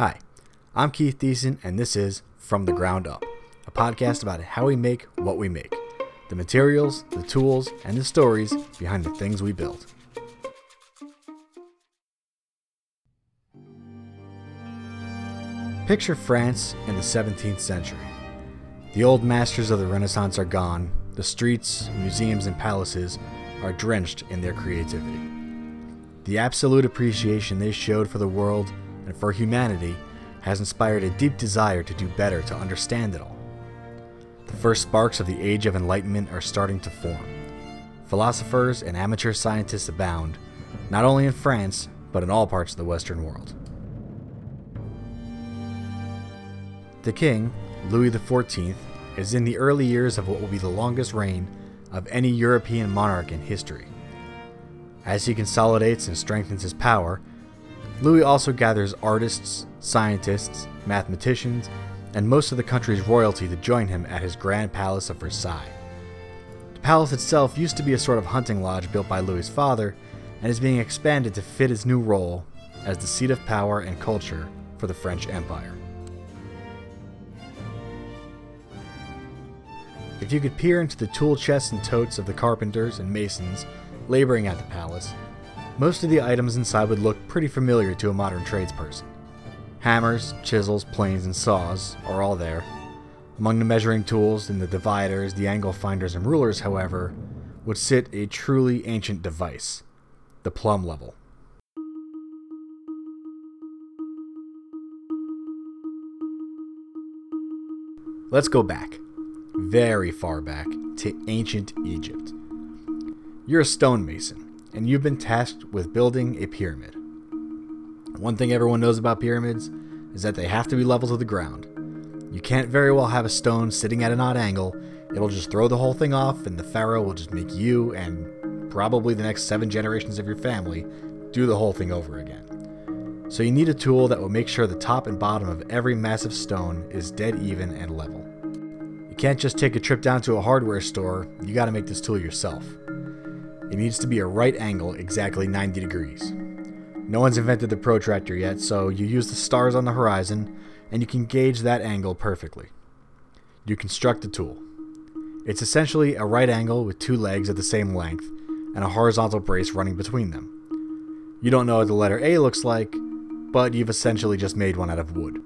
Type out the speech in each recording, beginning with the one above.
Hi, I'm Keith Deason, and this is From the Ground Up, a podcast about how we make what we make the materials, the tools, and the stories behind the things we build. Picture France in the 17th century. The old masters of the Renaissance are gone, the streets, museums, and palaces are drenched in their creativity. The absolute appreciation they showed for the world and for humanity has inspired a deep desire to do better to understand it all. The first sparks of the Age of Enlightenment are starting to form. Philosophers and amateur scientists abound, not only in France, but in all parts of the Western world. The king, Louis XIV, is in the early years of what will be the longest reign of any European monarch in history. As he consolidates and strengthens his power, Louis also gathers artists, scientists, mathematicians, and most of the country's royalty to join him at his grand palace of Versailles. The palace itself used to be a sort of hunting lodge built by Louis's father and is being expanded to fit his new role as the seat of power and culture for the French Empire. If you could peer into the tool chests and totes of the carpenters and masons laboring at the palace, most of the items inside would look pretty familiar to a modern tradesperson. Hammers, chisels, planes, and saws are all there. Among the measuring tools and the dividers, the angle finders, and rulers, however, would sit a truly ancient device the plumb level. Let's go back, very far back, to ancient Egypt. You're a stonemason and you've been tasked with building a pyramid. One thing everyone knows about pyramids is that they have to be level to the ground. You can't very well have a stone sitting at an odd angle, it'll just throw the whole thing off, and the pharaoh will just make you and probably the next seven generations of your family do the whole thing over again. So you need a tool that will make sure the top and bottom of every massive stone is dead even and level. You can't just take a trip down to a hardware store, you gotta make this tool yourself. It needs to be a right angle, exactly 90 degrees. No one's invented the protractor yet, so you use the stars on the horizon, and you can gauge that angle perfectly. You construct the tool. It's essentially a right angle with two legs at the same length, and a horizontal brace running between them. You don't know what the letter A looks like, but you've essentially just made one out of wood.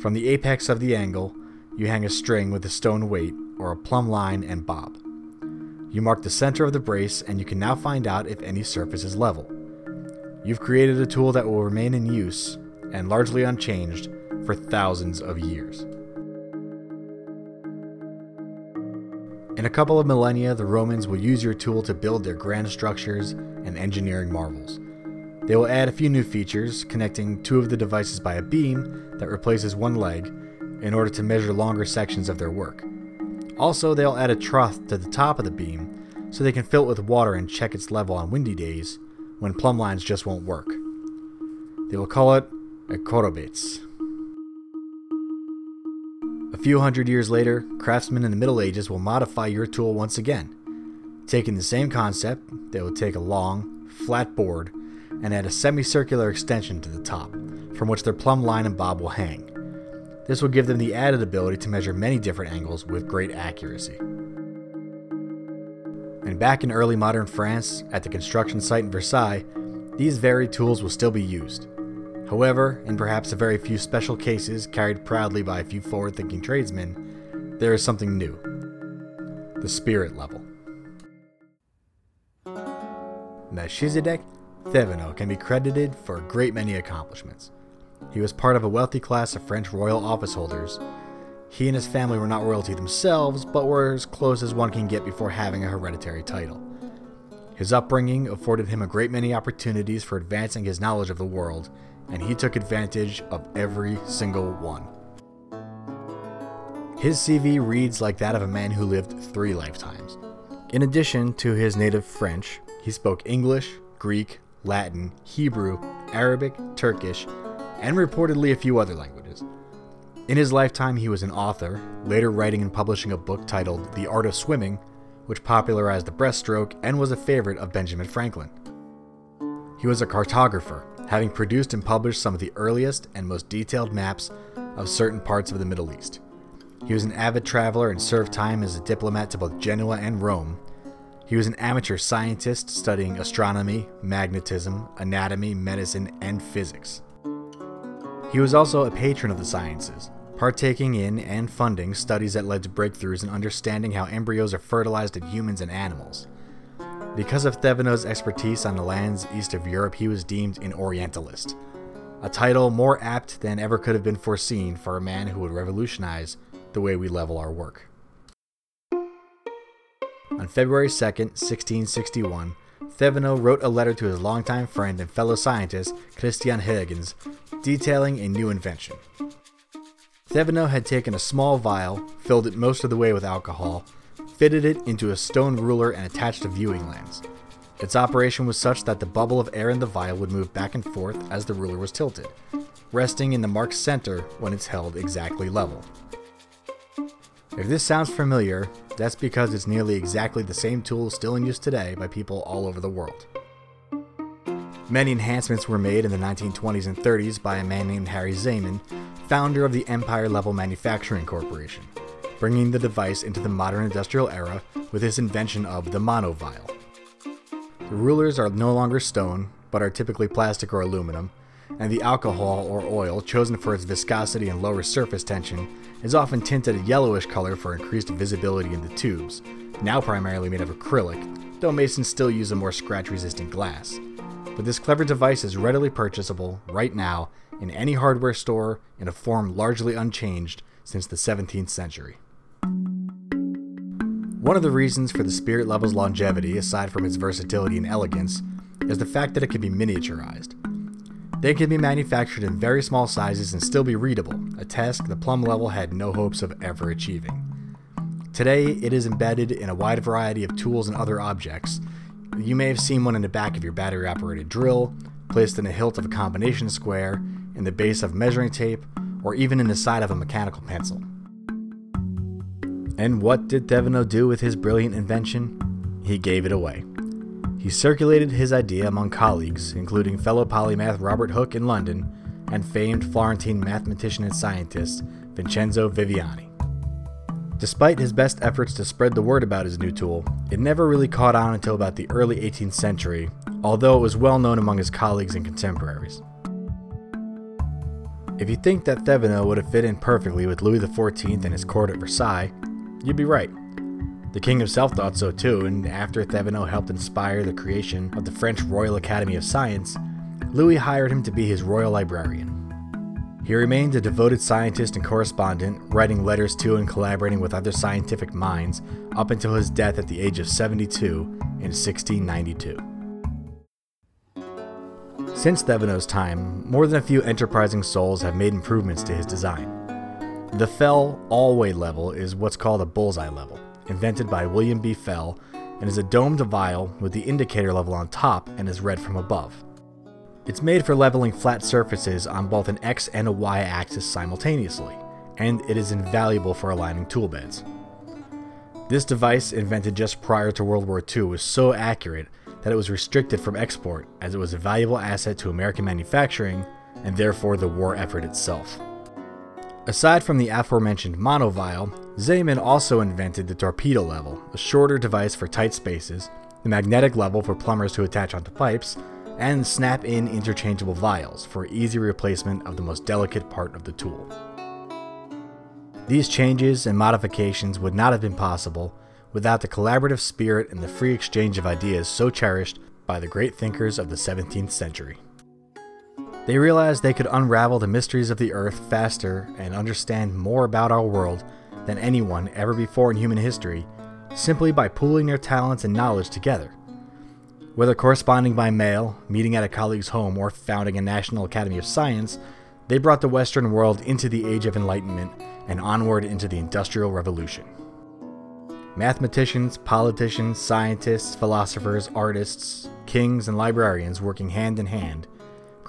From the apex of the angle, you hang a string with a stone weight, or a plumb line and bob. You mark the center of the brace and you can now find out if any surface is level. You've created a tool that will remain in use, and largely unchanged, for thousands of years. In a couple of millennia, the Romans will use your tool to build their grand structures and engineering marvels. They will add a few new features, connecting two of the devices by a beam that replaces one leg, in order to measure longer sections of their work. Also, they'll add a trough to the top of the beam so they can fill it with water and check its level on windy days when plumb lines just won't work. They will call it a chorobates. A few hundred years later, craftsmen in the Middle Ages will modify your tool once again. Taking the same concept, they will take a long, flat board and add a semicircular extension to the top, from which their plumb line and bob will hang. This will give them the added ability to measure many different angles with great accuracy. And back in early modern France, at the construction site in Versailles, these very tools will still be used. However, in perhaps a very few special cases carried proudly by a few forward thinking tradesmen, there is something new the spirit level. Melchizedek Thévenot can be credited for a great many accomplishments. He was part of a wealthy class of French royal office holders. He and his family were not royalty themselves, but were as close as one can get before having a hereditary title. His upbringing afforded him a great many opportunities for advancing his knowledge of the world, and he took advantage of every single one. His CV reads like that of a man who lived three lifetimes. In addition to his native French, he spoke English, Greek, Latin, Hebrew, Arabic, Turkish, and reportedly a few other languages. In his lifetime, he was an author, later writing and publishing a book titled The Art of Swimming, which popularized the breaststroke and was a favorite of Benjamin Franklin. He was a cartographer, having produced and published some of the earliest and most detailed maps of certain parts of the Middle East. He was an avid traveler and served time as a diplomat to both Genoa and Rome. He was an amateur scientist studying astronomy, magnetism, anatomy, medicine, and physics. He was also a patron of the sciences, partaking in and funding studies that led to breakthroughs in understanding how embryos are fertilized in humans and animals. Because of Thevenot's expertise on the lands east of Europe, he was deemed an Orientalist, a title more apt than ever could have been foreseen for a man who would revolutionize the way we level our work. On February 2, 1661, Thevenot oh wrote a letter to his longtime friend and fellow scientist, Christian Huygens, detailing a new invention. Thevenot oh had taken a small vial, filled it most of the way with alcohol, fitted it into a stone ruler, and attached a viewing lens. Its operation was such that the bubble of air in the vial would move back and forth as the ruler was tilted, resting in the mark's center when it's held exactly level. If this sounds familiar, that's because it's nearly exactly the same tool still in use today by people all over the world. Many enhancements were made in the 1920s and 30s by a man named Harry Zeman, founder of the Empire Level Manufacturing Corporation, bringing the device into the modern industrial era with his invention of the monovial. The rulers are no longer stone, but are typically plastic or aluminum, and the alcohol or oil chosen for its viscosity and lower surface tension is often tinted a yellowish color for increased visibility in the tubes, now primarily made of acrylic, though masons still use a more scratch resistant glass. But this clever device is readily purchasable right now in any hardware store in a form largely unchanged since the 17th century. One of the reasons for the Spirit Level's longevity, aside from its versatility and elegance, is the fact that it can be miniaturized. They can be manufactured in very small sizes and still be readable, a task the Plumb level had no hopes of ever achieving. Today, it is embedded in a wide variety of tools and other objects. You may have seen one in the back of your battery operated drill, placed in the hilt of a combination square, in the base of measuring tape, or even in the side of a mechanical pencil. And what did Thevenot do with his brilliant invention? He gave it away. He circulated his idea among colleagues, including fellow polymath Robert Hooke in London and famed Florentine mathematician and scientist Vincenzo Viviani. Despite his best efforts to spread the word about his new tool, it never really caught on until about the early 18th century, although it was well known among his colleagues and contemporaries. If you think that Thevenot would have fit in perfectly with Louis XIV and his court at Versailles, you'd be right. The king himself thought so too, and after Thevenot helped inspire the creation of the French Royal Academy of Science, Louis hired him to be his royal librarian. He remained a devoted scientist and correspondent, writing letters to and collaborating with other scientific minds up until his death at the age of 72 in 1692. Since Thevenot's time, more than a few enterprising souls have made improvements to his design. The Fell Allway level is what's called a bullseye level invented by William B. Fell, and is a domed vial with the indicator level on top and is read from above. It's made for leveling flat surfaces on both an X and a Y axis simultaneously, and it is invaluable for aligning toolbeds. This device, invented just prior to World War II, was so accurate that it was restricted from export as it was a valuable asset to American manufacturing and therefore the war effort itself. Aside from the aforementioned monovial, Zeman also invented the torpedo level, a shorter device for tight spaces, the magnetic level for plumbers to attach onto pipes, and snap in interchangeable vials for easy replacement of the most delicate part of the tool. These changes and modifications would not have been possible without the collaborative spirit and the free exchange of ideas so cherished by the great thinkers of the 17th century. They realized they could unravel the mysteries of the earth faster and understand more about our world than anyone ever before in human history simply by pooling their talents and knowledge together. Whether corresponding by mail, meeting at a colleague's home, or founding a National Academy of Science, they brought the Western world into the Age of Enlightenment and onward into the Industrial Revolution. Mathematicians, politicians, scientists, philosophers, artists, kings, and librarians working hand in hand,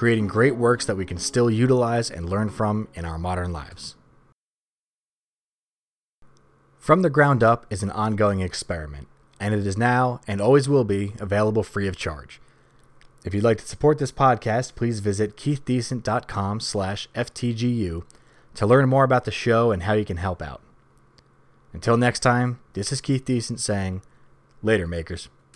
creating great works that we can still utilize and learn from in our modern lives. From the Ground Up is an ongoing experiment, and it is now, and always will be, available free of charge. If you'd like to support this podcast, please visit keithdecent.com slash FTGU to learn more about the show and how you can help out. Until next time, this is Keith Decent saying, Later, makers.